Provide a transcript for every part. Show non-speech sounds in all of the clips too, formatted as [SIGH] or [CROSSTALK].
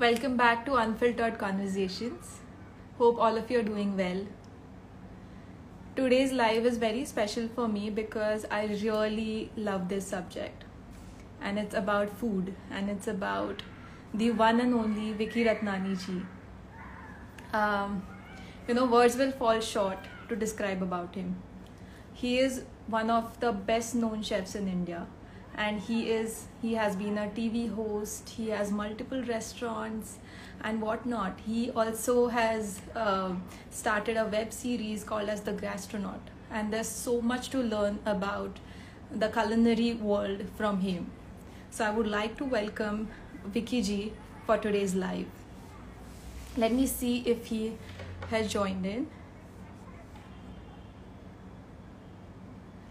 Welcome back to Unfiltered Conversations. Hope all of you are doing well. Today's live is very special for me because I really love this subject. And it's about food and it's about the one and only Vicky Ratnani ji. Um, you know, words will fall short to describe about him. He is one of the best known chefs in India and he is he has been a tv host he has multiple restaurants and whatnot. He also has uh, started a web series called as the gastronaut. And there's so much to learn about the culinary world from him. So i would like to welcome vicky ji for today's live. Let me see if he has joined in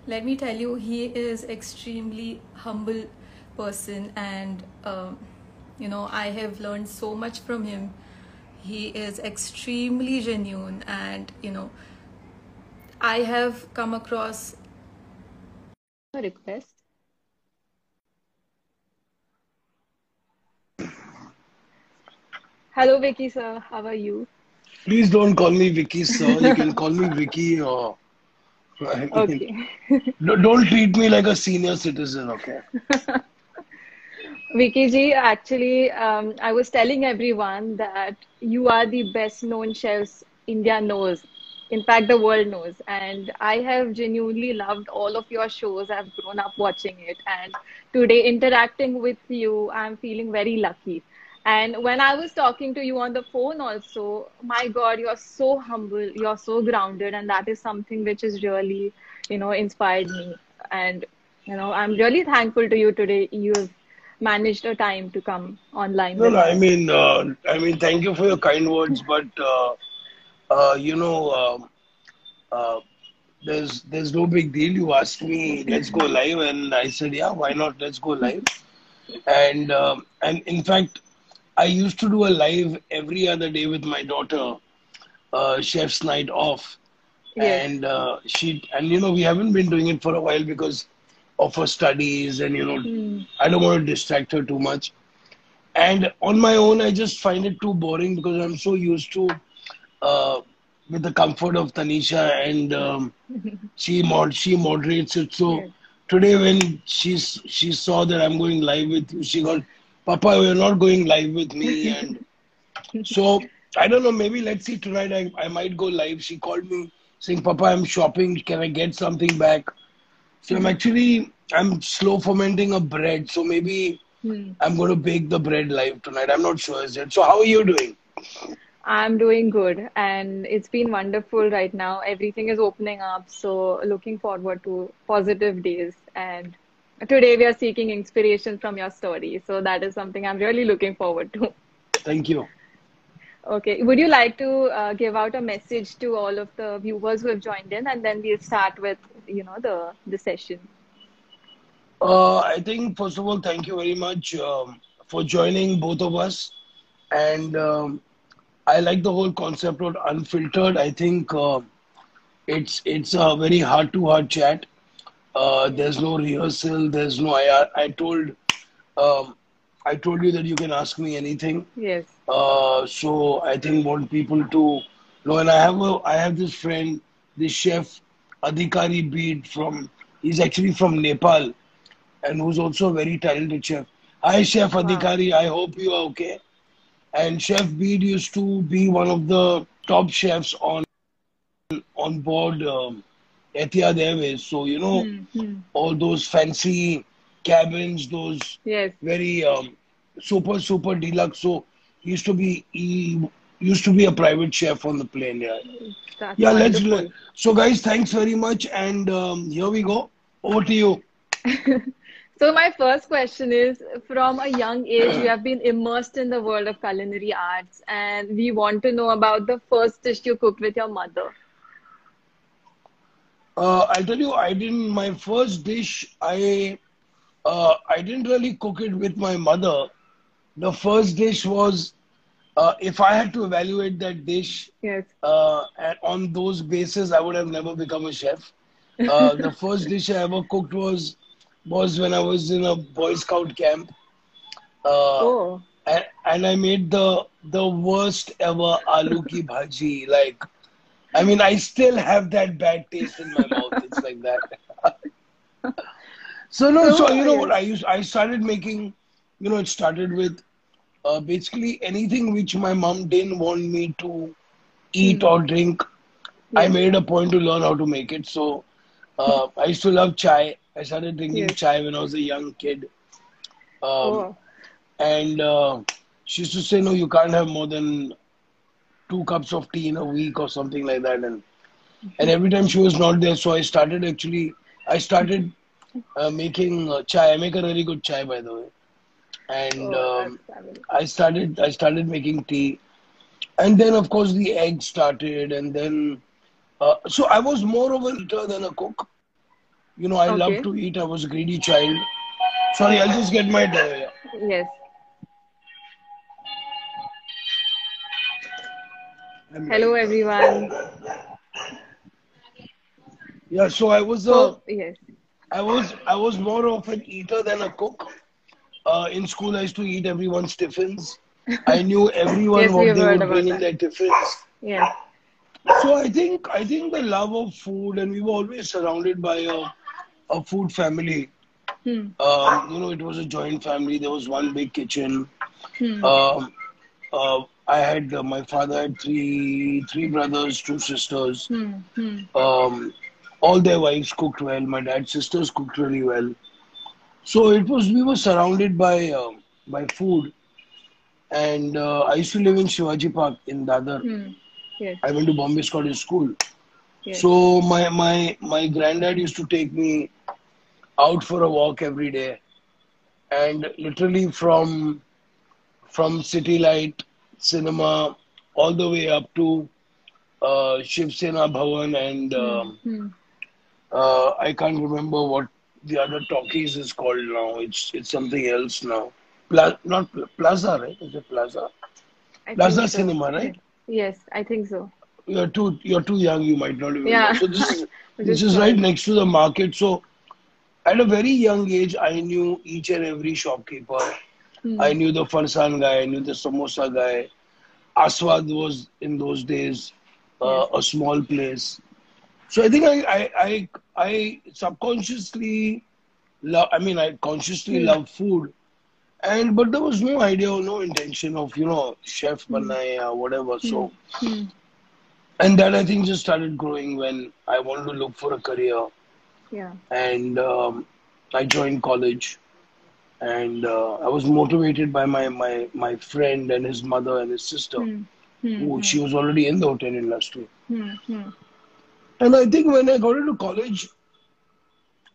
let me tell you he is extremely humble person and um, you know i have learned so much from him. He is extremely genuine and you know i have come across a request? Hello vicky sir. How are you? Please don't call me vicky sir. You can call me vicky or Okay. [LAUGHS] don't treat me like a senior citizen, okay? [LAUGHS] Vicky ji, actually, um, I was telling everyone that you are the best known chefs India knows. In fact, the world knows. And I have genuinely loved all of your shows. I've grown up watching it. And today, interacting with you, I'm feeling very lucky. And when I was talking to you on the phone, also, my God, you're so humble, you're so grounded, and that is something which is really, you know, inspired me. And you know, I'm really thankful to you today. You've managed a time to come online. No, no, I mean, uh, I mean, thank you for your kind words, but uh, uh, you know, um, uh, there's there's no big deal. You asked me, let's go live, and I said, yeah, why not? Let's go live. And um, and in fact, I used to do a live every other day with my daughter, uh, Chef's Night Off. Yes. And uh, she and you know we haven't been doing it for a while because of her studies and you know mm. I don't want to distract her too much. And on my own, I just find it too boring because I'm so used to uh, with the comfort of Tanisha and um, [LAUGHS] she mod she moderates it. So yes. today when she's she saw that I'm going live with you, she got Papa, you're not going live with me. [LAUGHS] And so I don't know, maybe let's see tonight. I, I might go live. She called me saying, Papa, I'm shopping. Can I get something back? So I'm actually I'm slow fermenting a bread. So maybe hmm. I'm going to bake the bread live tonight. I'm not sure is it. So how are you doing? I'm doing good and it's been wonderful right now. Everything is opening up. So looking forward to positive days and today we are seeking inspiration from your story. So that is something I'm really looking forward to. Thank you. Okay. Would you like to uh, give out a message to all of the viewers who have joined in, and then we'll start with you know the the session. Uh, I think first of all, thank you very much um, for joining both of us, and um, I like the whole concept of unfiltered. I think uh, it's it's a very heart to heart chat uh, there's no rehearsal. There's no. I I told um, I told you that you can ask me anything. Yes. Uh, so I think want people to know. And I have a I have this friend, this chef Adhikari Beed from. He's actually from Nepal, and who's also a very talented chef. Hi, Chef wow. Adhikari. I hope you are okay. And Chef Beed used to be one of the top chefs on on board. Um, Etihad Airways. So you know mm-hmm. all those fancy cabins, those yes. very um, super super deluxe. So he used to be he used to be a private chef on the plane. Yeah, That's yeah. Wonderful. Let's so guys, thanks very much, and um, here we go. Over to you. [LAUGHS] so my first question is: From a young age, you have been immersed in the world of culinary arts, and we want to know about the first dish you cooked with your mother. Uh, I'll tell you, I didn't. My first dish, I uh, I didn't really cook it with my mother. The first dish was, uh, if I had to evaluate that dish, yes. Uh, on those bases, I would have never become a chef. Uh, [LAUGHS] the first dish I ever cooked was was when I was in a Boy Scout camp. Uh, oh. And, and I made the the worst ever aloo ki bhaji. Like, I mean, I still have that bad taste in my mouth. It's like that. so no, so you know what I used? I started making. You know, it started with uh, basically anything which my mom didn't want me to eat or drink. I made a point to learn how to make it. So uh, I used to love chai. I started drinking Yes. chai when I was a young kid. Um, Oh, and uh, she used to say, no, you can't have more than two cups of tea in a week or something like that. And and every time she was not there, so I started actually, I started uh, making uh, chai. I make a really good chai, by the way. And oh, um. I started, I started making tea, and then of course the eggs started, and then uh, so I was more of a eater than a cook. You know, I Okay. love to eat. I was a greedy child. Sorry, I'll just get my. Uh, Yes. Hello, everyone. Yeah, so I was a, So, yes. I was, I was more of an eater than a cook. Uh, in school, I used to eat everyone's tiffins. [LAUGHS] I knew everyone Yes, what they heard would bring in their tiffins. Yes. So I think, I think the love of food, and we were always surrounded by a, a food family. Hmm. Um, you know, it was a joint family. There was one big kitchen. Hmm. Um, uh, I had uh, my father had three three brothers, two sisters. Hmm. Hmm. Um, all their wives cooked well. My dad's sisters cooked really well. So it was we were surrounded by um by food, and uh, I used to live in Shivaji Park in Dadar. Hmm. Yes. I went to Bombay Scottish School. Yes. So my my my granddad used to take me out for a walk every day, and literally from from City Light Cinema all the way up to uh, Shiv Sena Bhavan and um, Hmm. uh, I can't remember what the other talkies is called now. It's it's something else now. Pla- not Pla- Plaza, right? Is it Plaza? I Plaza so. Cinema, right? Yes, I think so. You're too you're too young. You might not even Yeah. know. So this is [LAUGHS] this is right next to the market. So at a very young age, I knew each and every shopkeeper. Hmm. I knew the farsan guy. I knew the samosa guy. Aswad was in those days uh, a small place. So I think I I I, I subconsciously love. I mean, I consciously Hmm. love food. And but there was no idea or no intention of you know chef hai or whatever. So Hmm. and that I think just started growing when I wanted to look for a career, Yeah. and um, I joined college, and uh, I was motivated by my my my friend and his mother and his sister, Hmm. Hmm. who she was already in the hotel industry. Hmm. Hmm. And I think when I got into college,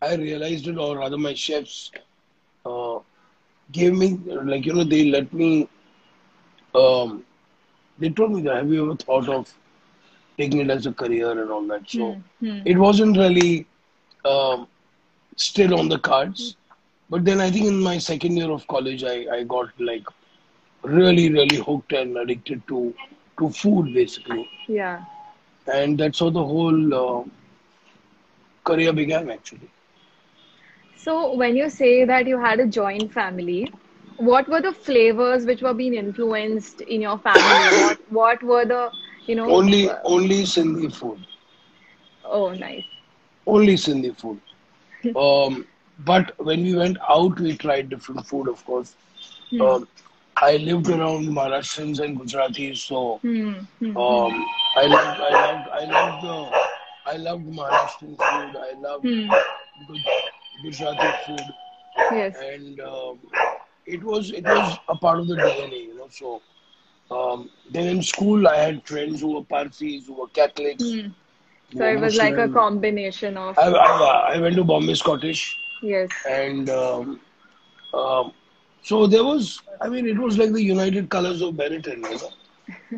I realized it, or rather, my chefs uh, gave me like you know they let me. Um, they told me that have you ever thought of taking it as a career and all that? So. Hmm. Hmm. it wasn't really um, still on the cards. But then I think in my second year of college, I, I got like really, really hooked and addicted to to food basically, Yeah. and that's how the whole uh, career began actually. So when you say that you had a joint family, what were the flavors which were being influenced in your family? [COUGHS] what what were the you know Only uh, only Sindhi food, oh nice. only Sindhi food. [LAUGHS] Um, but when we went out, we tried different food, of course. Hmm. Um, I lived around Maharashtrians and Gujaratis, so Hmm. Hmm. Um, I loved, I loved, I loved the, I loved Maharashtrian food. I loved Hmm. Guj- Gujarati food, Yes. and um, it was it was a part of the DNA, you know. So um, then in school, I had friends who were Parsis, who were Catholics. Hmm. So it was like a combination of I, I, I went to Bombay Scottish, yes. and um, um, so there was. I mean, it was like the United Colors of Benetton, you know. [LAUGHS]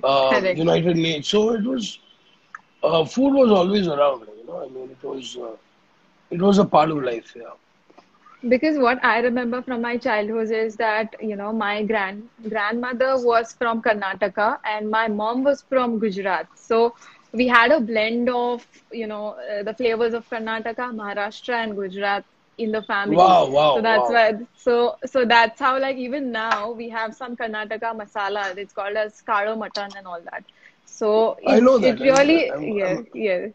Uh, United Nations. So it was. Uh, food was always around, you know. I mean, it was. Uh, it was a part of life, yeah. Because what I remember from my childhood is that, you know, my grand grandmother was from Karnataka and my mom was from Gujarat. So we had a blend of, you know, uh, the flavors of Karnataka, Maharashtra, and Gujarat in the family. Wow, wow, So that's wow. why. So so that's how like even now we have some Karnataka masala. It's called as karo mutton and all that. So I it, know it that, I know really that. I'm- yeah I'm- yeah.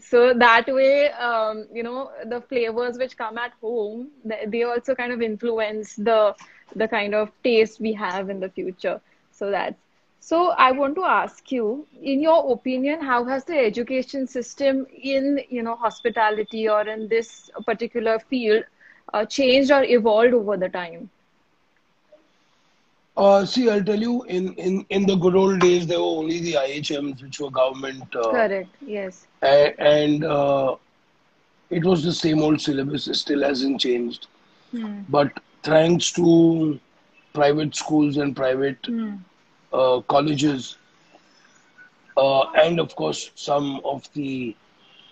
So that way, um, you know, the flavors which come at home, they, they also kind of influence the the kind of taste we have in the future. So that's so I want to ask you, in your opinion, how has the education system in, you know, hospitality or in this particular field uh, changed or evolved over the time? Uh, see, I'll tell you, in, in, in the good old days, there were only the IHMs, which were government, uh, Correct. Yes. a- and uh, it was the same old syllabus. It still hasn't changed. Hmm. But thanks to private schools and private Hmm. Uh, colleges, uh, and of course, some of the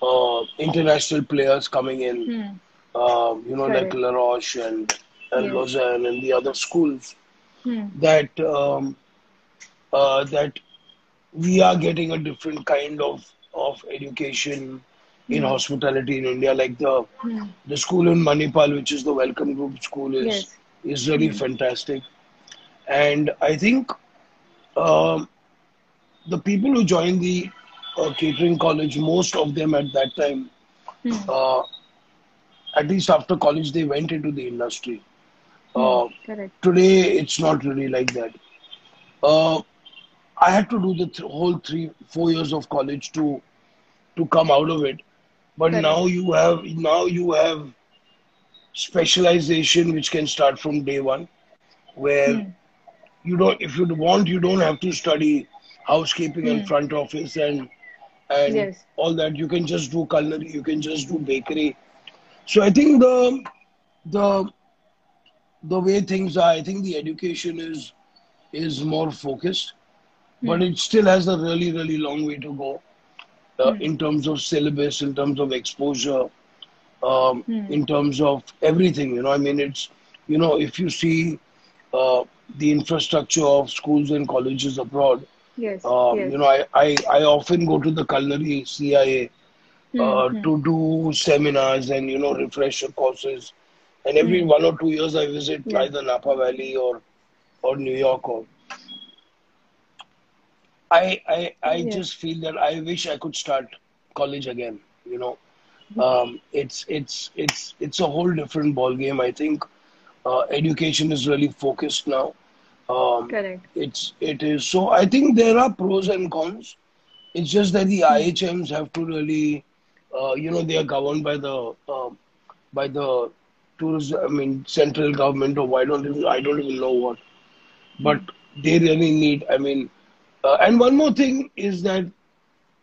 uh, international players coming in, Hmm. um, you know, like. Les Roches and, and Yes. Lausanne and the other schools, Hmm. that um, uh, that we are getting a different kind of of education in hospitality in India. Like the Hmm. the school in Manipal, which is the Welcomgroup school, is Yes. is really fantastic. And I think um, the people who joined the uh, catering college, most of them at that time, Hmm. uh, at least after college, they went into the industry. Uh, Correct. today it's not really like that uh, i had to do the th- whole three four years of college to to come out of it but Correct. now you have now you have specialization which can start from day one where Hmm. You don't if you want you don't have to study housekeeping and Hmm. front office and and Yes. all that. You can just do culinary you can just do bakery. So i think the the the way things are i think the education is is more focused but it still has a really really long way to go uh, in terms of syllabus in terms of exposure um, in terms of everything. You know i mean it's you know if you see uh, the infrastructure of schools and colleges abroad Yes. um, yes. you know I, I i often go to the culinary cia uh, to do seminars and you know refresher courses and every one or two years i visit Yeah. either napa valley or or new york or i i i Yeah. just feel that i wish i could start college again you know um, it's it's it's it's a whole different ball game i think uh, education is really focused now. Um, Correct. it's it is so i think there are pros and cons. It's just that the ihms have to really uh, you know they are governed by the uh, by the tourism i mean central government or i don't even i don't even know what. But they really need i mean uh, and one more thing is that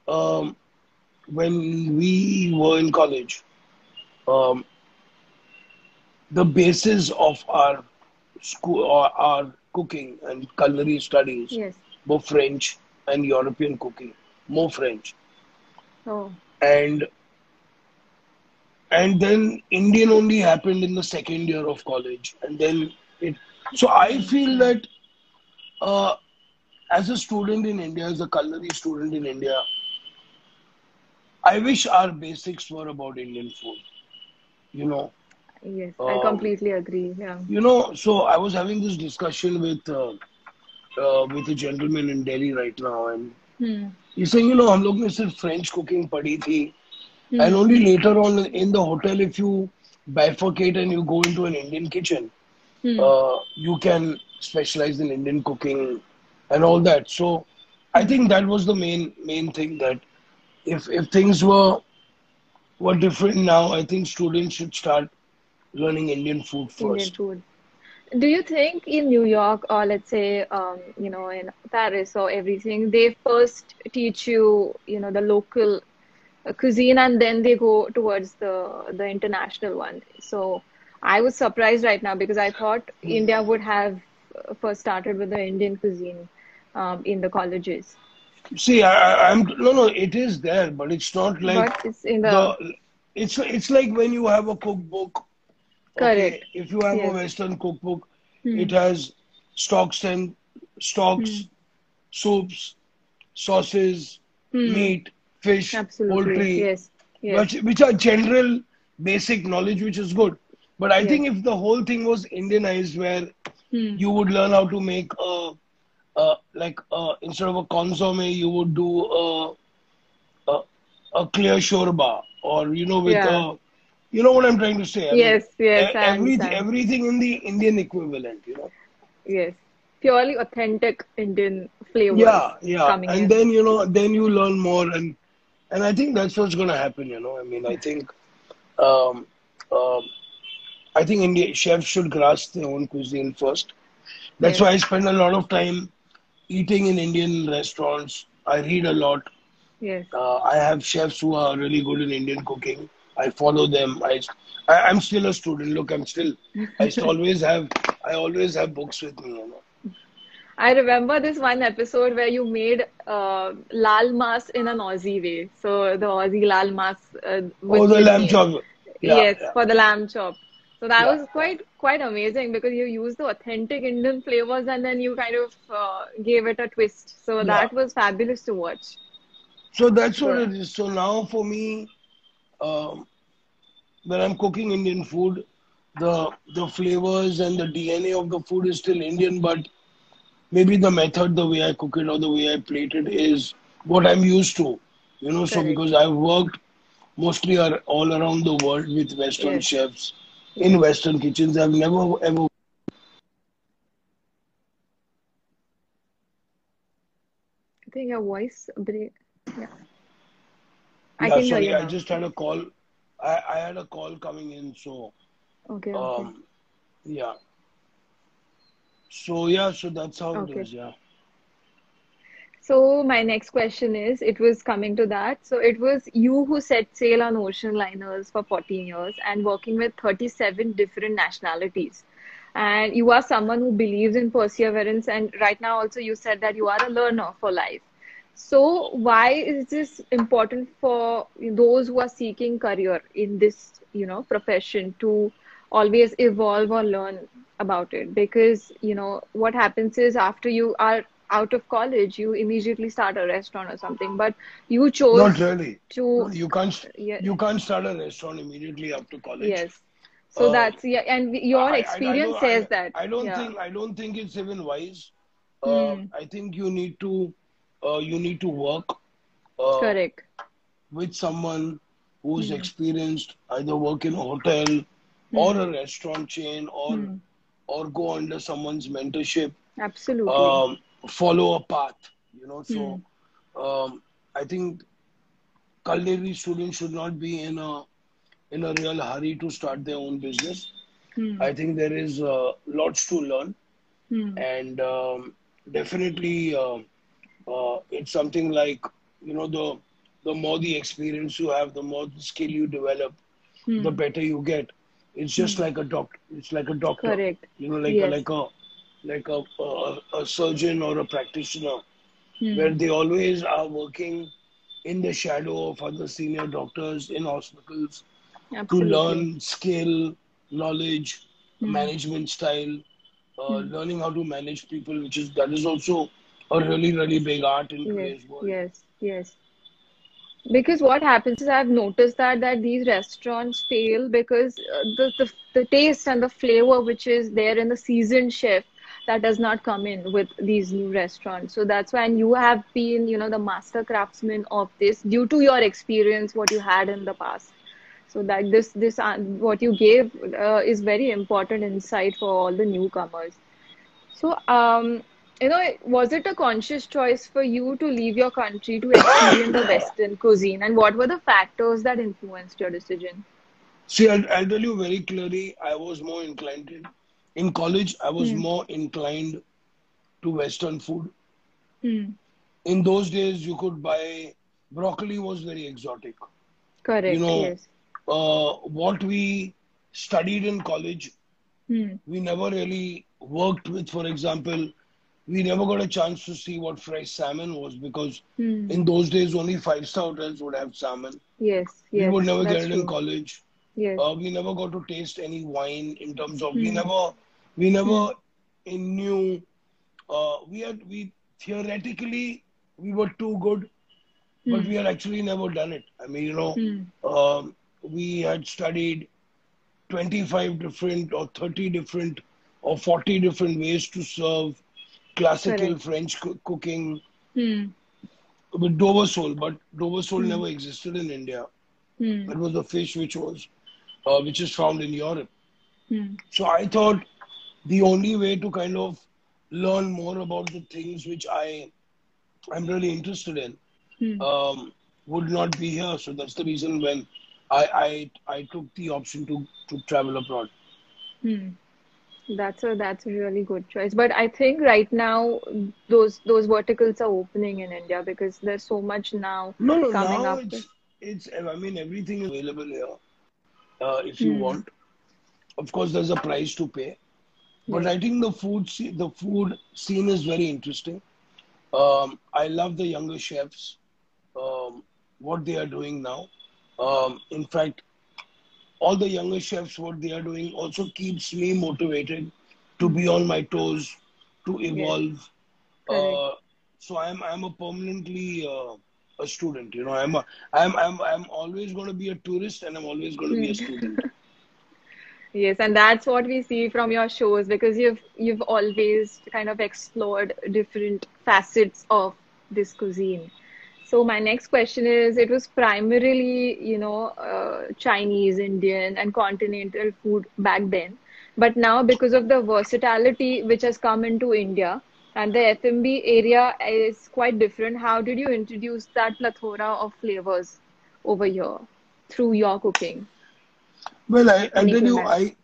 um, when we were in college um, the basis of our school or our cooking and culinary studies Yes. were French and European cooking, more French. Oh. And and then Indian only happened in the second year of college. And then it so I feel that uh, as a student in India, as a culinary student in India, I wish our basics were about Indian food. You know, Yes. I Um, completely agree. Yeah. you know, so I was having this discussion with uh, uh, with a gentleman in Delhi right now, and Hmm. he's saying, you know, हम लोग ने सिर्फ French cooking पढ़ी थी, Hmm. and only later on in the hotel, if you bifurcate and you go into an Indian kitchen, Hmm. uh, you can specialize in Indian cooking and all that. So I think that was the main main thing that if if things were were different now, I think students should start learning Indian food first. Indian food. Do you think in New York or let's say, um, you know, in Paris or everything, they first teach you, you know, the local cuisine and then they go towards the the international one? So I was surprised right now because I thought India would have uh, first started with the Indian cuisine um, in the colleges, See, I, I'm no, no. It is there, but it's not like but it's in the the. It's it's like when you have a cookbook. Correct. If you have Yes. a Western cookbook, Hmm. it has stocks and stocks, soups, sauces, Hmm. meat, fish, absolutely poultry, yes, yes, which, which are general basic knowledge, which is good. But I Yes. think if the whole thing was Indianized, where Hmm. you would learn how to make a, a like uh instead of a consomme, you would do a a, a clear shorba, or you know with Yeah. a, you know what I'm trying to say. I mean, Yes, yes, e- I everything everything in the Indian equivalent, you know. Yes. Purely authentic Indian flavor. Yeah, yeah. coming And in. then, you know, then you learn more and and I think that's what's gonna happen, you know. I mean, I think um um I think India chefs should grasp their own cuisine first. That's Yes. why I spend a lot of time eating in Indian restaurants. I read a lot. Yes. Uh, I have chefs who are really good in Indian cooking. I follow them. I, I I'm still a student. Look, I'm still. I [LAUGHS] still always have. I always have books with me. You know. I remember this one episode where you made uh, lal mas in an Aussie way. So the Aussie lal mas uh, with Oh, the lamb kidney. chop. Yeah, yes, yeah. for the lamb chop. So that Yeah, was quite quite amazing because you used the authentic Indian flavors and then you kind of uh, gave it a twist. So that was fabulous to watch. So that's what it is. So now for me, um, when I'm cooking Indian food, the the flavors and the DNA of the food is still Indian, but maybe the method, the way I cook it or the way I plate it is what I'm used to. You know, so because I've worked mostly ar- all around the world with Western Yes. chefs in Western kitchens, I've never ever I think your voice break. Yeah. I yeah, sorry, I just had a call. I, I had a call coming in, so Okay, okay. um, yeah. So yeah, so that's how it Okay. is. Yeah. So my next question is, it was coming to that. So it was you who set sail on ocean liners for 14 years and working with 37 different nationalities. And you are someone who believes in perseverance. And right now also you said that you are a learner for life. So why is this important for those who are seeking career in this, you know, profession to always evolve or learn about it? Because, you know, what happens is after you are out of college, you immediately start a restaurant or something. But you chose Not really. to, No, you can't. yeah, You can't start a restaurant immediately after college. yes. So Uh, that's yeah, and your I- I- I experience says I- that. I don't yeah. think. I don't think it's even wise. Uh, Hmm. I think you need to. Uh, you need to work. Uh, Correct. with someone who's Hmm. experienced, either work in a hotel or a restaurant chain, or Hmm. or go under someone's mentorship. Absolutely. um, follow a path, you know. So Hmm. um, I think culinary students should not be in a in a real hurry to start their own business. Hmm. I think there is uh, lots to learn, Hmm. and um, definitely uh, uh, it's something like you know the the more the experience you have, the more the skill you develop, Hmm. the better you get. It's just like a doctor. It's like a doctor. Correct. You know, like Yes. a, like a like a, a a surgeon or a practitioner, Hmm. where they always are working in the shadow of other senior doctors in hospitals to learn skill, knowledge, Hmm. management style, uh, learning how to manage people, which is that is also a really really big art in Yes, today's world. yes, yes. Because what happens is I've noticed that that these restaurants fail because uh, the, the the taste and the flavor which is there in the seasoned chef that does not come in with these new restaurants. So that's why and you have been, you know, the master craftsman of this due to your experience, what you had in the past. So that this this uh, what you gave uh, is very important insight for all the newcomers. So, um, you know, was it a conscious choice for you to leave your country to experience the Western cuisine? And what were the factors that influenced your decision? See, I'll, I'll tell you very clearly, I was more inclined in, in college, I was Hmm. more inclined to Western food. Hmm. In those days, you could buy broccoli was very exotic. Correct. You know, yes. Uh, what we studied in college, Hmm. we never really worked with. For example, we never got a chance to see what fresh salmon was because Hmm. in those days only five star hotels would have salmon. Yes. yes. we would never get it in true. college. Yes. Uh, we never got to taste any wine in terms of we Hmm. never we never in knew uh, we had we theoretically we were too good, but Hmm. we had actually never done it. I mean, you know, Hmm. um, we had studied 25 different or 30 different or 40 different ways to serve classical Correct. French coo- cooking Hmm. with Dover sole, but Dover sole Hmm. never existed in India. Hmm. It was a fish which was uh, which is found in Europe. Hmm. So I thought the only way to kind of learn more about the things which I I'm really interested in Hmm. um, would not be here. So that's the reason when I I, I took the option to to travel abroad. Hmm. That's a that's a really good choice. But I think right now those those verticals are opening in India because there's so much now No, no, coming now up. it's it's I mean everything is available here uh, if you Hmm. want. Of course, there's a price to pay, but Yes. I think the food sce- the food scene is very interesting. Um, I love the younger chefs, um, what they are doing now. Um, in fact, all the younger chefs, what they are doing also keeps me motivated to be on my toes, to evolve. Correct. Uh, so I'm I'm a permanently uh, a student. You know, I'm a, I'm I'm I'm always going to be a tourist, and I'm always going to be a student. [LAUGHS] Yes, and that's what we see from your shows because you've you've always kind of explored different facets of this cuisine. So my next question is, it was primarily, you know, uh, Chinese, Indian, and continental food back then, but now because of the versatility which has come into India and the F&B area is quite different, how did you introduce that plethora of flavors over here through your cooking? Well, I, I tell you. I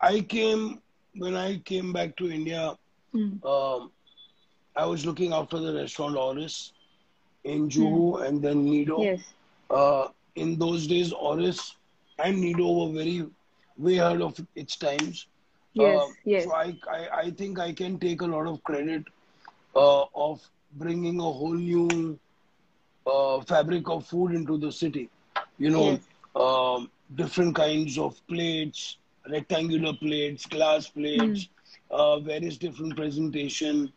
I came when I came back to India. Hmm. Um, I was looking after the restaurant Aurus in Juhu and then Nido. Yes. Uh, in those days, Aurus and Nido were very way ahead of its times. Yes, Uh, yes. So I, I I think I can take a lot of credit uh, of bringing a whole new uh, fabric of food into the city. You know, Yes. um, different kinds of plates, rectangular plates, glass plates, uh, various different presentation.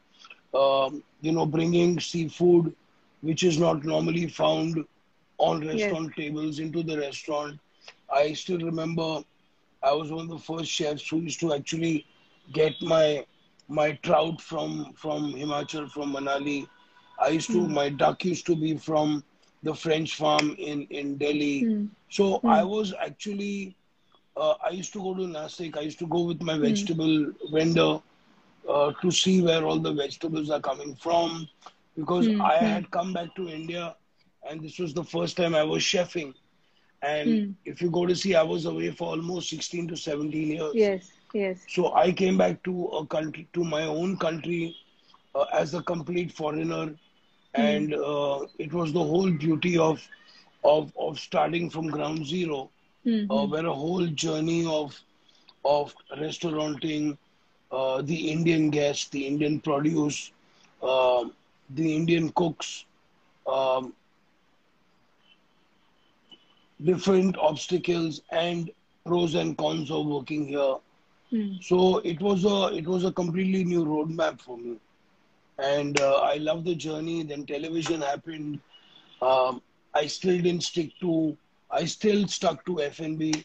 Um, you know, bringing seafood, which is not normally found on Yes. restaurant tables, into the restaurant. I still remember I was one of the first chefs who used to actually get my my trout from from Himachal, from Manali. I used to my duck used to be from the French farm in in Delhi. Hmm. So I was actually uh, I used to go to Nasik. I used to go with my vegetable vendor uh, to see where all the vegetables are coming from because Hmm, I hmm. had come back to India and this was the first time I was chefing. And Hmm. if you go to see, I was away for almost 16 to 17 years. Yes, yes. So I came back to a country, to my own country, uh, as a complete foreigner, and uh, it was the whole beauty of of of starting from ground zero, Hmm. uh, where a whole journey of of restauranting, uh, the Indian guests, the Indian produce, uh, the Indian cooks, um, different obstacles and pros and cons of working here. Hmm. So it was a it was a completely new roadmap for me, and uh, I love the journey. Then television happened. Um, I still didn't stick to. I still stuck to FNB.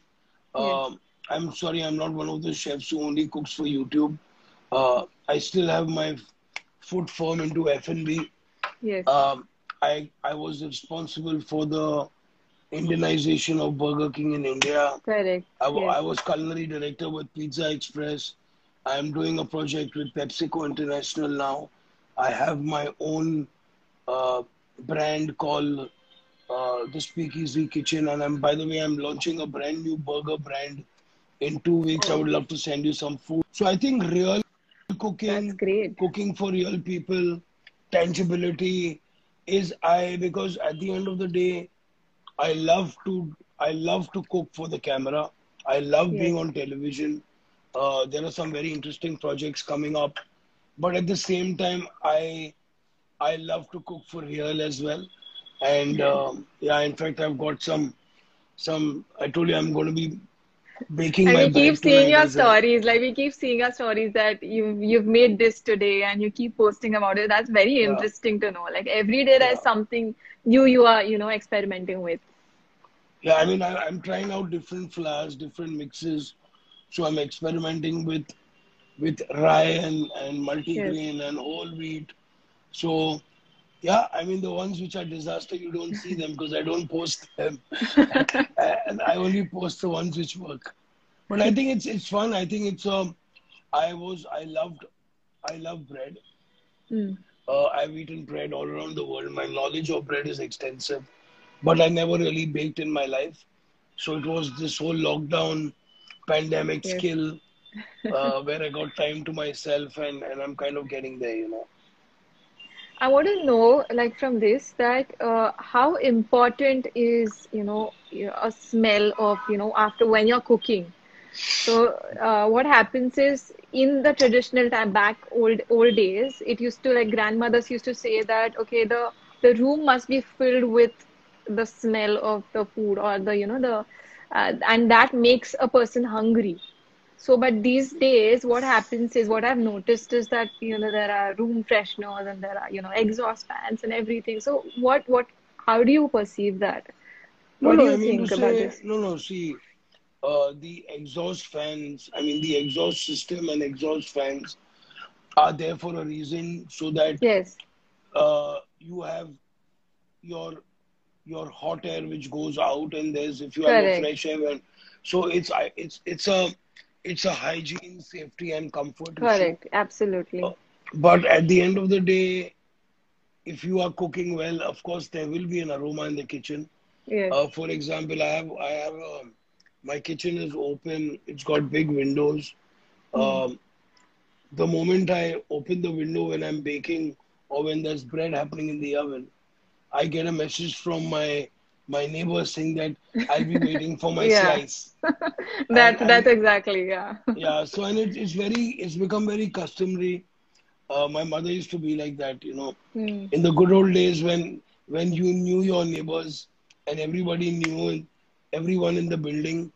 Um, I'm sorry, I'm not one of the chefs who only cooks for YouTube. Uh, I still have my foot firm into F and B. Yes. Um, I I was responsible for the Indianization of Burger King in India. Correct. I, Yes. I was culinary director with Pizza Express. I'm doing a project with PepsiCo International now. I have my own uh, brand called uh, the Speakeasy Kitchen, and I'm by the way, I'm launching a brand new burger brand in two weeks. I would love to send you some food. So I think real cooking, That's great. cooking for real people, tangibility is I because at the end of the day, I love to I love to cook for the camera. I love being on television. Uh, there are some very interesting projects coming up, but at the same time, I I love to cook for real as well. And um, yeah, in fact, I've got some some. I told you I'm going to be baking And my we keep seeing your stories, like we keep seeing your stories that you've you've made this today and you keep posting about it. That's very Yeah. interesting to know. Like every day there's Yeah. something new you are, you know, experimenting with. Yeah, I mean, I, I'm trying out different flours, different mixes. So I'm experimenting with with rye and, and Yes. multigrain and whole wheat. So yeah, I mean the ones which are disaster, you don't see them because I don't post them, [LAUGHS] and I only post the ones which work. But I think it's it's fun. I think it's um, I was I loved I love bread. Hmm. Uh, I've eaten bread all around the world. My knowledge of bread is extensive, but I never really baked in my life. So it was this whole lockdown pandemic Yes. skill [LAUGHS] uh, where I got time to myself, and, and I'm kind of getting there, you know. I want to know, like from this, that uh, how important is, you know, a smell of, you know, after when you're cooking. So uh, what happens is in the traditional time back old old days, it used to like grandmothers used to say that okay, the the room must be filled with the smell of the food or the, you know, the uh, and that makes a person hungry. So, but these days, what happens is what I've noticed is that you know there are room fresheners and there are you know exhaust fans and everything. So, what what how do you perceive that? No, What do no, I you mean think about say, this? no, no, see, uh, the exhaust fans, I mean, the exhaust system and exhaust fans are there for a reason so that Yes, uh, you have your your hot air which goes out and there's if you have a fresh air and so it's it's it's a it's a hygiene safety and comfort issue. Correct, Uh, absolutely. but at the end of the day if you are cooking well of course there will be an aroma in the kitchen. Yes, uh, for example i have i have um, my kitchen is open. It's got big windows. Um, the moment i open the window when i'm baking or when there's bread happening in the oven I get a message from my my neighbor saying that I'll be [LAUGHS] waiting for my Yeah, slice. [LAUGHS] And that's and that's exactly yeah. [LAUGHS] yeah, so and it, it's very it's become very customary. Uh, my mother used to be like that, you know. Hmm. In the good old days when when you knew your neighbors and everybody knew everyone in the building,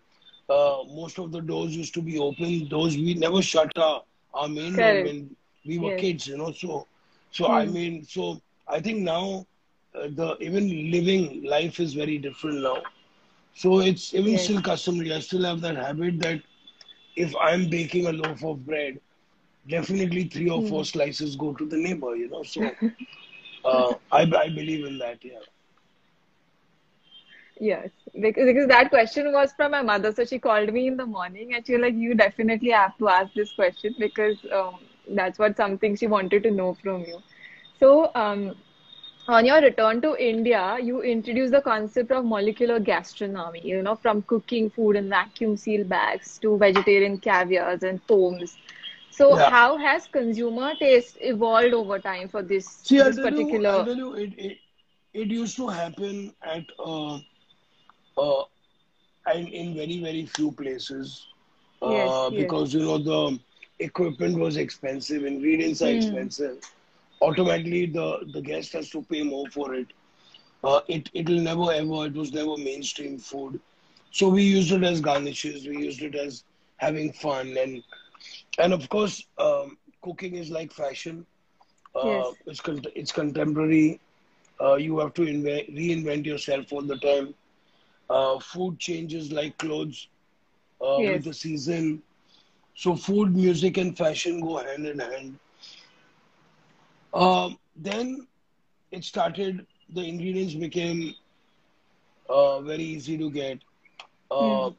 uh, most of the doors used to be open. Those we never shut our, our main door Correct. when we were Yes. kids, you know. So so I Hmm. mean, so I think now the even living life is very different now. So it's even Yes. still customary. I still have that habit that if I'm baking a loaf of bread, definitely three or Hmm. four slices go to the neighbor, you know. So [LAUGHS] uh, I, I believe in that, yeah. Yes, because, because that question was from my mother. So she called me in the morning and she was like, You definitely have to ask this question because um, that's what something she wanted to know from you. So, um, on your return to India, you introduced the concept of molecular gastronomy, you know, from cooking food in vacuum seal bags to vegetarian caviars and foams. So, Yeah. how has consumer taste evolved over time for this See, this you, particular? tell you, it, it, it used to happen at, uh, uh, and in very, very few places, Yes, uh, yes. because, you know, the equipment was expensive, ingredients are Hmm. expensive. Automatically, the, the guest has to pay more for it. Uh, it it'll never ever it was never mainstream food. So we used it as garnishes. We used it as having fun and and of course um, cooking is like fashion. Uh, Yes. it's con- it's contemporary. Uh, you have to invent, reinvent yourself all the time. Uh, food changes like clothes uh, with the season. So food, music, and fashion go hand in hand. Um, then it started. The ingredients became uh, very easy to get. Uh,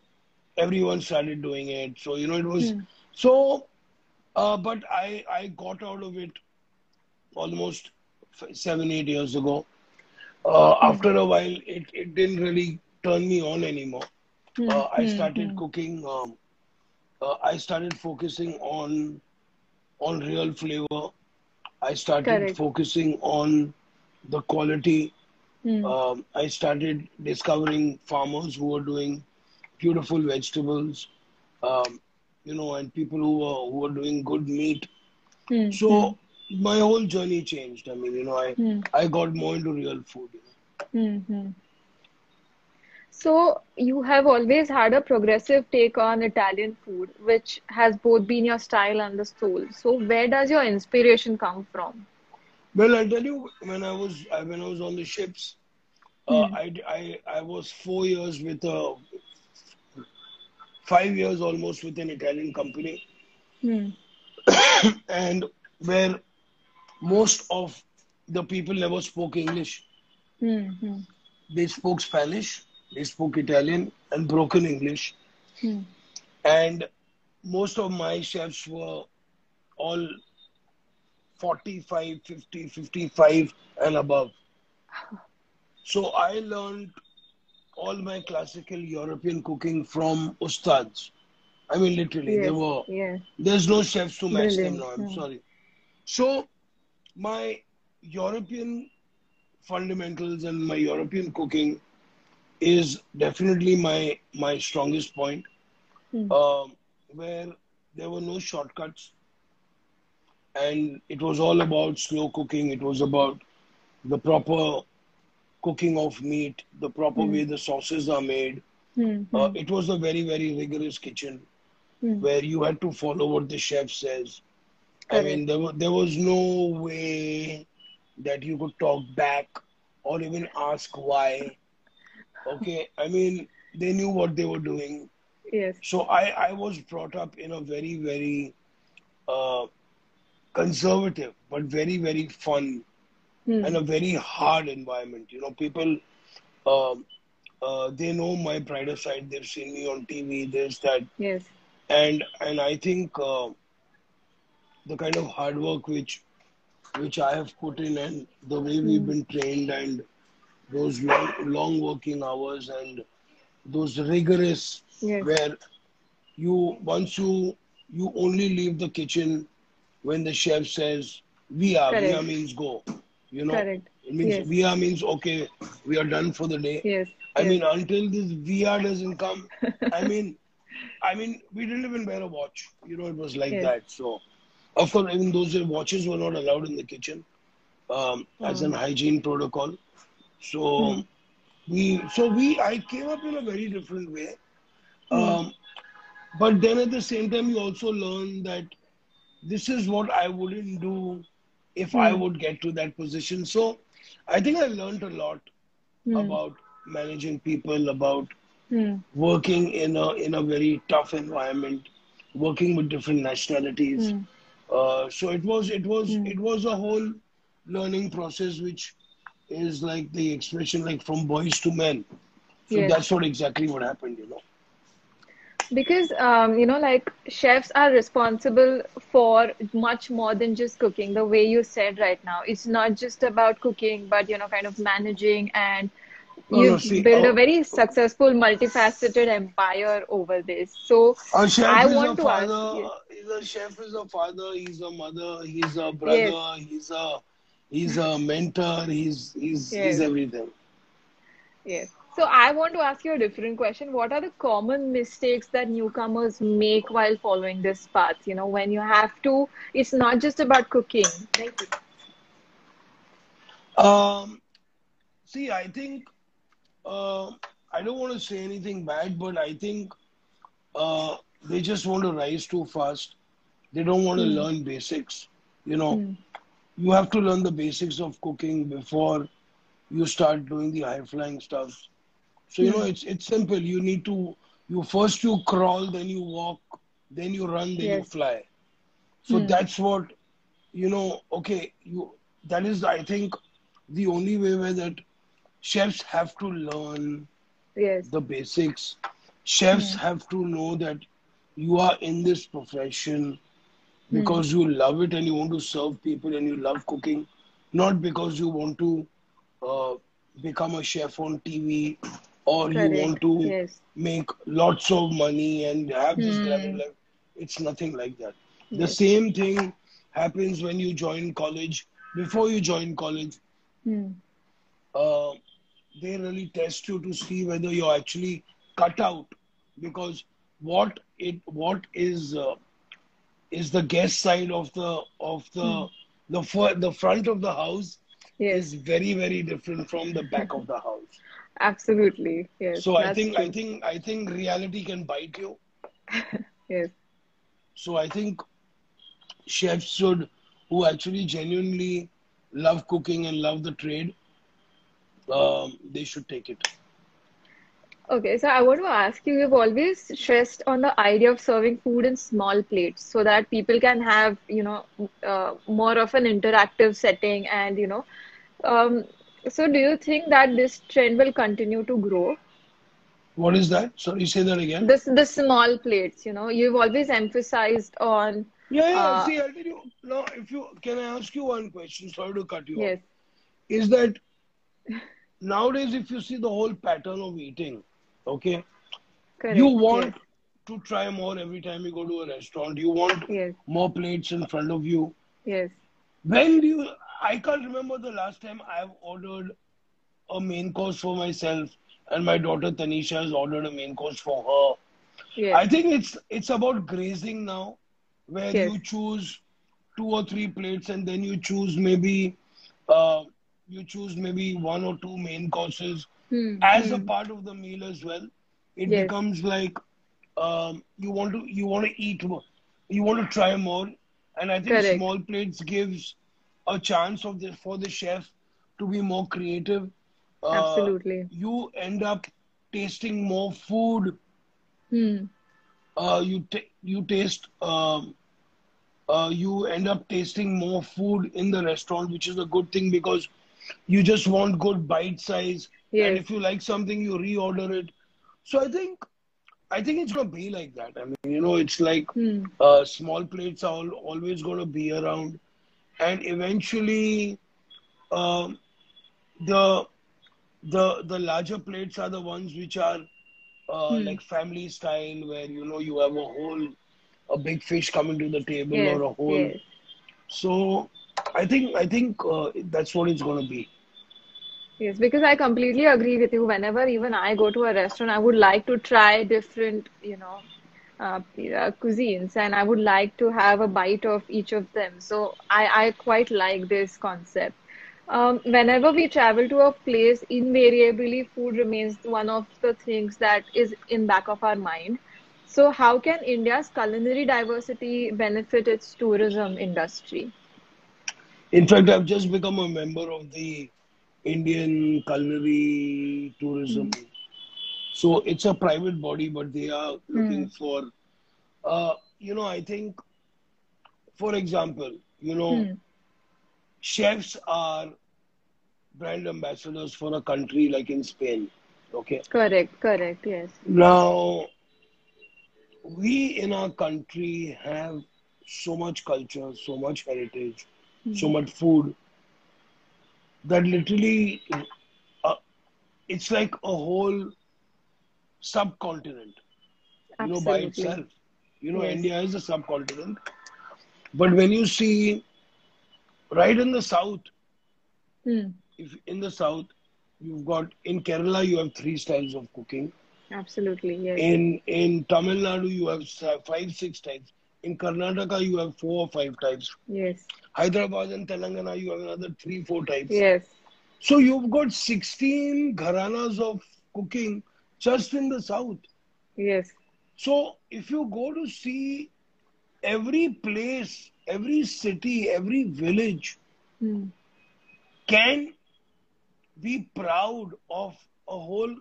everyone started doing it. So you know it was Hmm. so. Uh, but I I got out of it almost f- seven eight years ago. Uh, Hmm. after a while, it it didn't really turn me on anymore. Hmm. Uh, I Hmm. started Hmm. cooking. Um, uh, I started focusing on on real flavor. I started Correct. focusing on the quality. Hmm. Um, I started discovering farmers who were doing beautiful vegetables, um, you know, and people who were who were doing good meat. Hmm. Hmm. So my whole journey changed. I mean, you know, I Hmm. I got more into real food. You know. Hmm. Hmm. So you have always had a progressive take on Italian food, which has both been your style and the soul. So where does your inspiration come from? Well, I tell you, when I was when I was on the ships, Uh, I, I I was four years with a five years almost with an Italian company, Hmm. [COUGHS] and where most of the people never spoke English. Hmm. Hmm. They spoke Spanish, they spoke Italian, and broken English. Hmm. And most of my chefs were all 45, 50, 55 and above. So I learned all my classical European cooking from ustads. I mean, literally, Yes. they were. Yeah. There's no chefs to match them now. I'm Hmm. sorry. So my European fundamentals and my European cooking is definitely my my strongest point. Um, where there were no shortcuts, and it was all about slow cooking. It was about the proper cooking of meat, the proper Hmm. way the sauces are made. Hmm. Uh, it was a very very rigorous kitchen Hmm. where you had to follow what the chef says. I mean, there was, there was no way that you could talk back or even ask why. Okay, I mean, they knew what they were doing. Yes. So I, I was brought up in a very, very uh, conservative, but very, very fun Hmm. and a very hard environment. You know, people, um, uh, they know my brighter side. They've seen me on TV, this, that Yes. and and I think uh, the kind of hard work which which I have put in and the way we've been trained and those long long working hours and those rigorous Yes. where you once you you only leave the kitchen when the chef says via via Correct. means go you know Correct. it means Yes. via means okay we are done for the day Yes. I yes. mean, until this VR doesn't come, I [LAUGHS] mean, I mean, we didn't even wear a watch. You know, it was like Yes. that. So, of course, even those watches were not allowed in the kitchen um, as an hygiene protocol. So we, so we, I came up in a very different way. Um, but then at the same time, you also learn that this is what I wouldn't do if I would get to that position. So, I think I learned a lot Hmm. about managing people, about Hmm. working in a in a very tough environment, working with different nationalities. Hmm. Uh, so it was it was it was a whole learning process, which is like the expression like from boys to men. So Yes. that's what exactly what happened, you know. Because um, you know, like chefs are responsible for much more than just cooking. The way you said right now, it's not just about cooking, but you know, kind of managing and you no, see, build a very successful, multifaceted empire over this. So I want to ask father. you. He's a chef is a father. He's a mother. He's a brother. He's a he's a mentor. He's he's Yes. he's everything. Yes. So I want to ask you a different question. What are the common mistakes that newcomers make while following this path? You know, when you have to, it's not just about cooking. Right? Um, see, I think uh, I don't want to say anything bad, but I think uh, they just want to rise too fast. They don't want to learn basics. You know, you have to learn the basics of cooking before you start doing the high flying stuff. So you know, hmm. it's it's simple. You need to you first you crawl, then you walk, then you run, then you fly. So hmm. that's what you know. Okay, you that is I think the only way where that chefs have to learn Yes. the basics. Chefs hmm. have to know that you are in this profession because you love it and you want to serve people and you love cooking, not because you want to uh, become a chef on TV or you want to Yes. make lots of money and have this Hmm. glamour life. It's nothing like that. The same thing happens when you join college. Before you join college, Hmm. uh, they really test you to see whether you're actually cut out because what it what is uh, is the guest side of the of the the fir- the front of the house Yes. is very very different from the back of the house Absolutely. Yes. so i think true. i think i think reality can bite you [LAUGHS] Yes. so i think chefs should who actually genuinely love cooking and love the trade um, they should take it. Okay, so I want to ask you, you've always stressed on the idea of serving food in small plates so that people can have, you know, uh, more of an interactive setting and, you know, um, so do you think that this trend will continue to grow? What is that? Sorry, say that again. This the small plates, you know, you've always emphasized on Yeah, yeah. uh, See, I'll tell you. Now, if you can, I ask you one question. Sorry to cut you off. yes, off. Is that nowadays, if you see the whole pattern of eating, okay, correct. you want Yes, to try more every time you go to a restaurant. You want yes, more plates in front of you. yes. When do you? I can't remember the last time I've ordered a main course for myself, and my daughter Tanisha has ordered a main course for her. Yes, I think it's it's about grazing now, where yes, you choose two or three plates, and then you choose maybe uh, you choose maybe one or two main courses hmm, as a hmm, part of the meal as well. It yes, becomes like um, you want to you want to eat more, you want to try more, and I think correct. small plates gives a chance of the for the chef to be more creative. Uh, Absolutely. you end up tasting more food. Hmm, Uh, you ta- you taste um, uh, you end up tasting more food in the restaurant, which is a good thing because you just want good bite size. And if you like something, you reorder it. So I think I think it's gonna be like that. I mean, you know, it's like hmm, uh, small plates are al always gonna be around, and eventually, um, the the the larger plates are the ones which are uh, hmm. like family style, where you know you have a whole a big fish coming to the table Yes, or a whole. yes. So I think I think uh, that's what it's gonna be. Yes, because I completely agree with you. Whenever even I go to a restaurant, I would like to try different, you know, uh, uh, cuisines, and I would like to have a bite of each of them. So I, I quite like this concept. Um, whenever we travel to a place, invariably food remains one of the things that is in back of our mind. So how can India's culinary diversity benefit its tourism industry? In fact, I've just become a member of the Indian Culinary Tourism. Hmm. So it's a private body, but they are Hmm. looking for, uh, you know, I think, for example, you know, Hmm. chefs are brand ambassadors for a country like in Spain. Okay. Correct, correct, yes. Now, we in our country have so much culture, so much heritage, so Hmm. much food that literally uh, it's like a whole subcontinent, you know, by itself. You know, Yes. India is a subcontinent. But when you see right in the south, Hmm. if in the south, you've got in Kerala, you have three styles of cooking. Absolutely, yes. In in Tamil Nadu, you have five, six types. In Karnataka, you have four or five types. Yes. Hyderabad and Telangana, you have another three, four types. Yes. So you've got 16 gharanas of cooking just in the south. Yes. So if you go to see every place, every city, every village Hmm. can be proud of a whole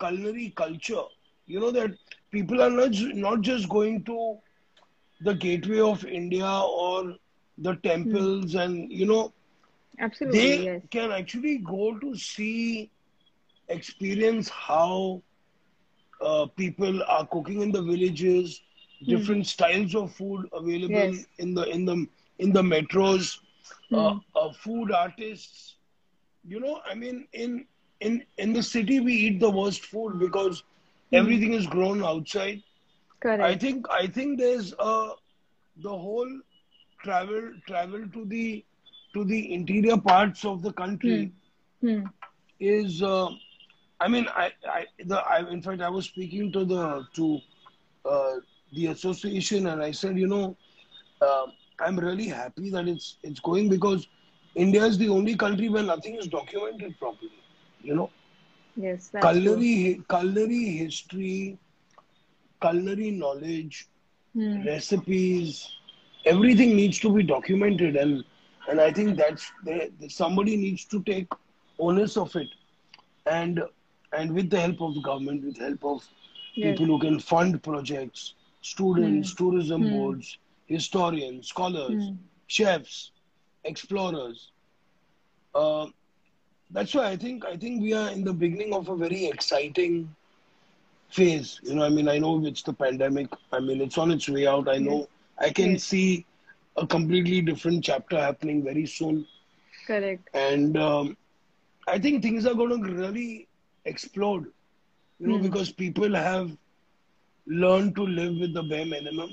culinary culture. You know that people are not, not just going to the gateway of India or the temples and you know Absolutely, they yes. can actually go to see experience how uh, people are cooking in the villages different styles of food available Yes. in the in the in the metros uh, Hmm. uh, food artists you know i mean in in in the city we eat the worst food because everything is grown outside i think i think there's uh the whole travel travel to the to the interior parts of the country Hmm. is uh, I mean I, I the I, in fact I was speaking to the to uh, the association and I said you know uh, I'm really happy that it's it's going because India is the only country where nothing is documented properly you know Yes, that's true. culinary culinary history culinary knowledge Hmm. recipes everything needs to be documented and and I think that's somebody needs to take onus of it and and with the help of the government, with the help of Yes. people who can fund projects, students, tourism Hmm. boards, historians, scholars, Hmm. chefs, explorers. Uh, that's why I think I think we are in the beginning of a very exciting phase. You know, I mean, I know it's the pandemic. I mean, it's on its way out. I know I can Yes. see a completely different chapter happening very soon, Correct. and um, I think things are going to really explode. You know, Hmm. because people have learned to live with the bare minimum,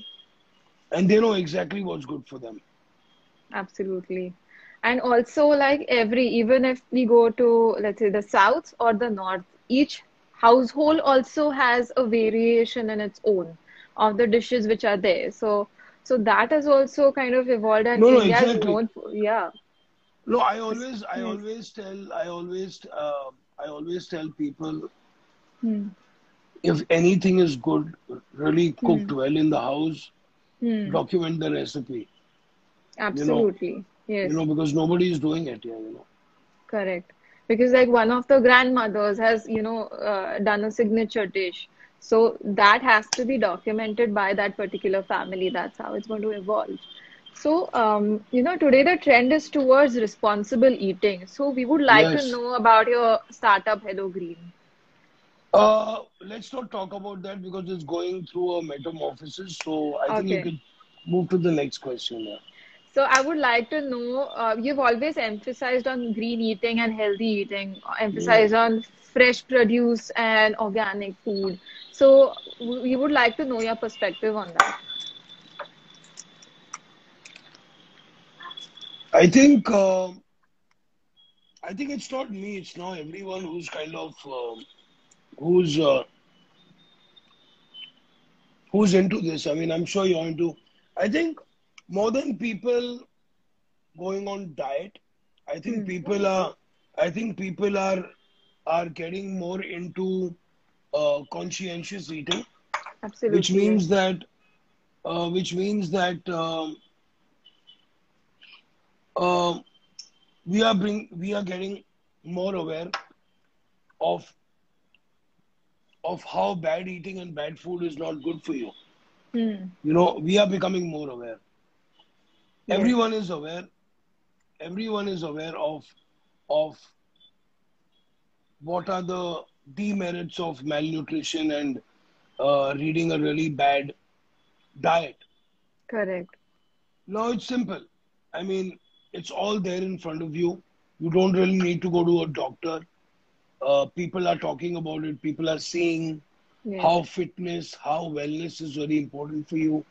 and they know exactly what's good for them. Absolutely. And also, like every, even if we go to, let's say, the south or the north, each household also has a variation in its own of the dishes which are there. So, so that has also kind of evolved, and No, no, India exactly. known for, yeah. No, I always, I always tell, I always, uh, I always tell people Hmm. if anything is good, really cooked Hmm. well in the house, Hmm. document the recipe. Absolutely. Yes. You know, because nobody is doing it here. You know. Correct. Because like one of the grandmothers has, you know, uh, done a signature dish. So that has to be documented by that particular family. That's how it's going to evolve. So, um, you know, today the trend is towards responsible eating. So we would like to know about your startup, Hello Green. Uh, let's not talk about that because it's going through a metamorphosis. So I think you can move to the next question. Yeah. So I would like to know, uh, you've always emphasized on green eating and healthy eating, emphasized on fresh produce and organic food. So we would like to know your perspective on that. I think uh, I think it's not me. It's now everyone who's kind of um who's uh, who's into this. I mean, I'm sure you're into. I think more than people going on diet, I think Hmm. people are. I think people are are getting more into uh, conscientious eating, Absolutely. which means that uh, which means that um, uh, we are bring we are getting more aware of of how bad eating and bad food is not good for you. Hmm. You know, we are becoming more aware. Everyone is aware. Everyone is aware of of what are the demerits of malnutrition and uh, reading a really bad diet. Correct. Now it's simple. I mean, it's all there in front of you. You don't really need to go to a doctor. Uh, people are talking about it. People are seeing Yes. how fitness, how wellness is very important for you.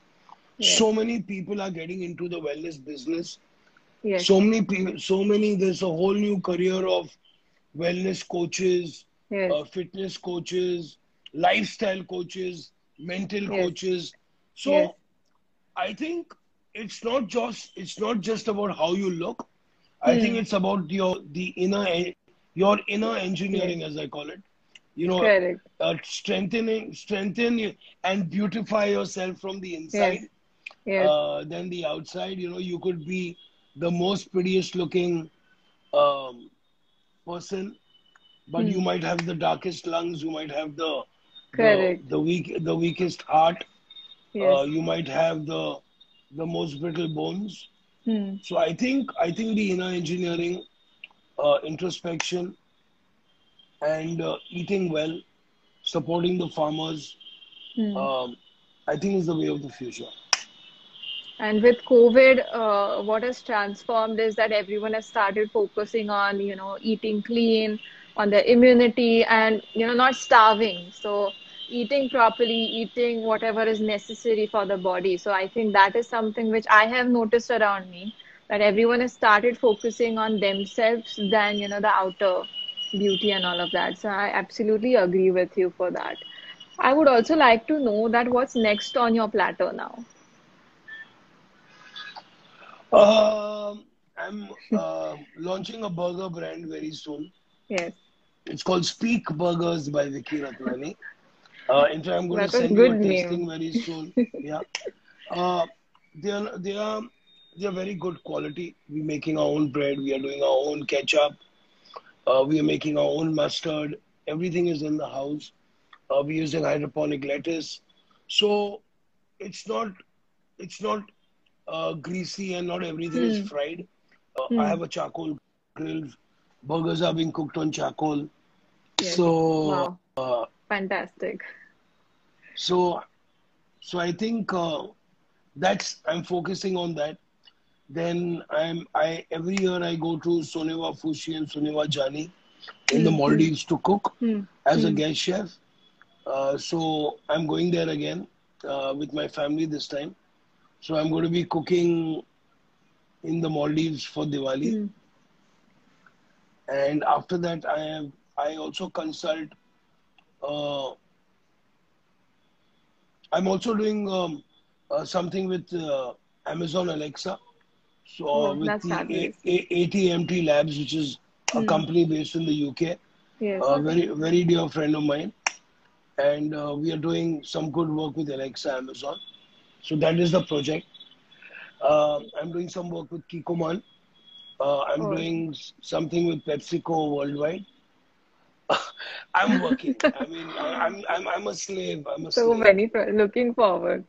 Yes. So many people are getting into the wellness business. Yes. So many people, so many, there's a whole new career of wellness coaches, Yes. uh, fitness coaches, lifestyle coaches, mental coaches. So. I think it's not just it's not just about how you look. I think Hmm. it's about your the inner your inner engineering, as I call it. You know, uh, strengthening, strengthen and beautify yourself from the inside Yes. Uh, than the outside. You know, you could be the most prettiest looking um, person, but you Hmm. might have the darkest lungs. You might have the the, Correct. the weak the weakest heart. Yes. Uh, you might have the the most brittle bones. Hmm. So I think I think the inner engineering, uh, introspection, and uh, eating well, supporting the farmers, Hmm. um, I think is the way of the future. And with COVID, uh, what has transformed is that everyone has started focusing on, you know, eating clean, on their immunity, and, you know, not starving. So, eating properly, eating whatever is necessary for the body. So, I think that is something which I have noticed around me that everyone has started focusing on themselves than, you know, the outer beauty and all of that. So, I absolutely agree with you for that. I would also like to know that what's next on your platter now. Um, I'm uh, launching a burger brand very soon. Yes. It's called Speak Burgers by Vicky Ratnani. Uh, in fact, I'm going That's to send you a name. tasting very soon. Yeah. Uh, they are they are they are very good quality. We're making our own bread. We are doing our own ketchup. Uh, we are making our own mustard. Everything is in the house. Uh, we're using hydroponic lettuce. So it's not it's not uh, greasy and not everything Hmm. is fried. Uh, Hmm. I have a charcoal grill. Burgers are being cooked on charcoal. Yes. So Wow. uh, Fantastic. so so I think uh, that's I'm focusing on that. Then I'm I every year I go to Soneva Fushi and Soneva Jani in the Hmm. Maldives to cook Hmm. as a Hmm. guest chef. Uh, so I'm going there again uh, with my family this time. So I'm going to be cooking in the Maldives for Diwali, Hmm. and after that I have I also consult. Uh, I'm also doing um, uh, something with uh, Amazon Alexa. So Oh, with the. A- A- ATMT Labs, which is a Hmm. company based in the UK. Yes. a very very dear friend of mine and uh, we are doing some good work with alexa amazon so that is the project. Uh, i'm doing some work with Kikkoman. Uh, i'm Oh. doing something with pepsico worldwide. [LAUGHS] I'm working. I mean i'm i'm, I'm a slave. I'm a So slave. many pro- looking forward.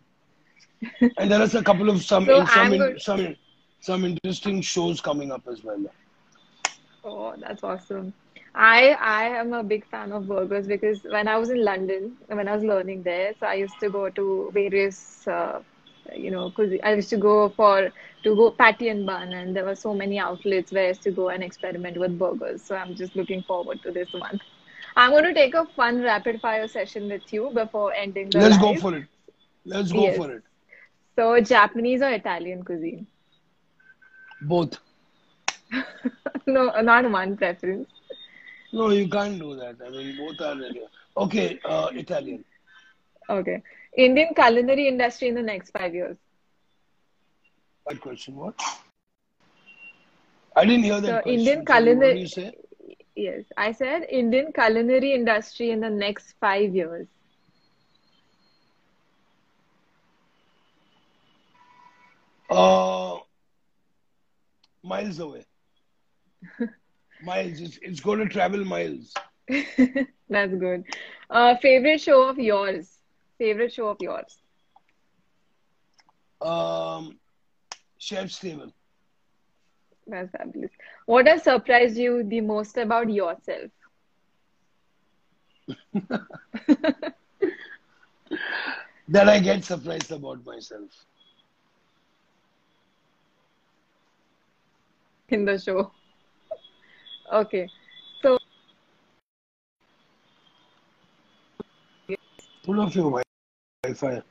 [LAUGHS] and there is a couple of some So in, some in, some some interesting shows coming up as well. Oh, that's awesome. I I am a big fan of burgers because when I was in London, when I was learning there, so I used to go to various, uh, you know, cuisine. I used to go for to go patty and bun, and there were so many outlets where I used to go and experiment with burgers. So I'm just looking forward to this one. I'm going to take a fun rapid fire session with you before ending the let's go for it let's go Yes. for it So Japanese or Italian cuisine? both [LAUGHS] No, not one preference. No, you can't do that. I mean, both are. Okay, uh, Italian. Okay. Indian culinary industry in the next five years. What question? What? I didn't hear that So question. Indian culinary- say? Yes, I said Indian culinary industry in the next five years. Uh, miles away. [LAUGHS] miles. It's, it's going to travel miles. [LAUGHS] That's good. Uh, favorite show of yours? Favorite show of yours? Um, Chef's Table. That's fabulous. What has surprised you the most about yourself? [LAUGHS] That I get surprised about myself. in the show. Okay. So, Pull off your Wi-Fi.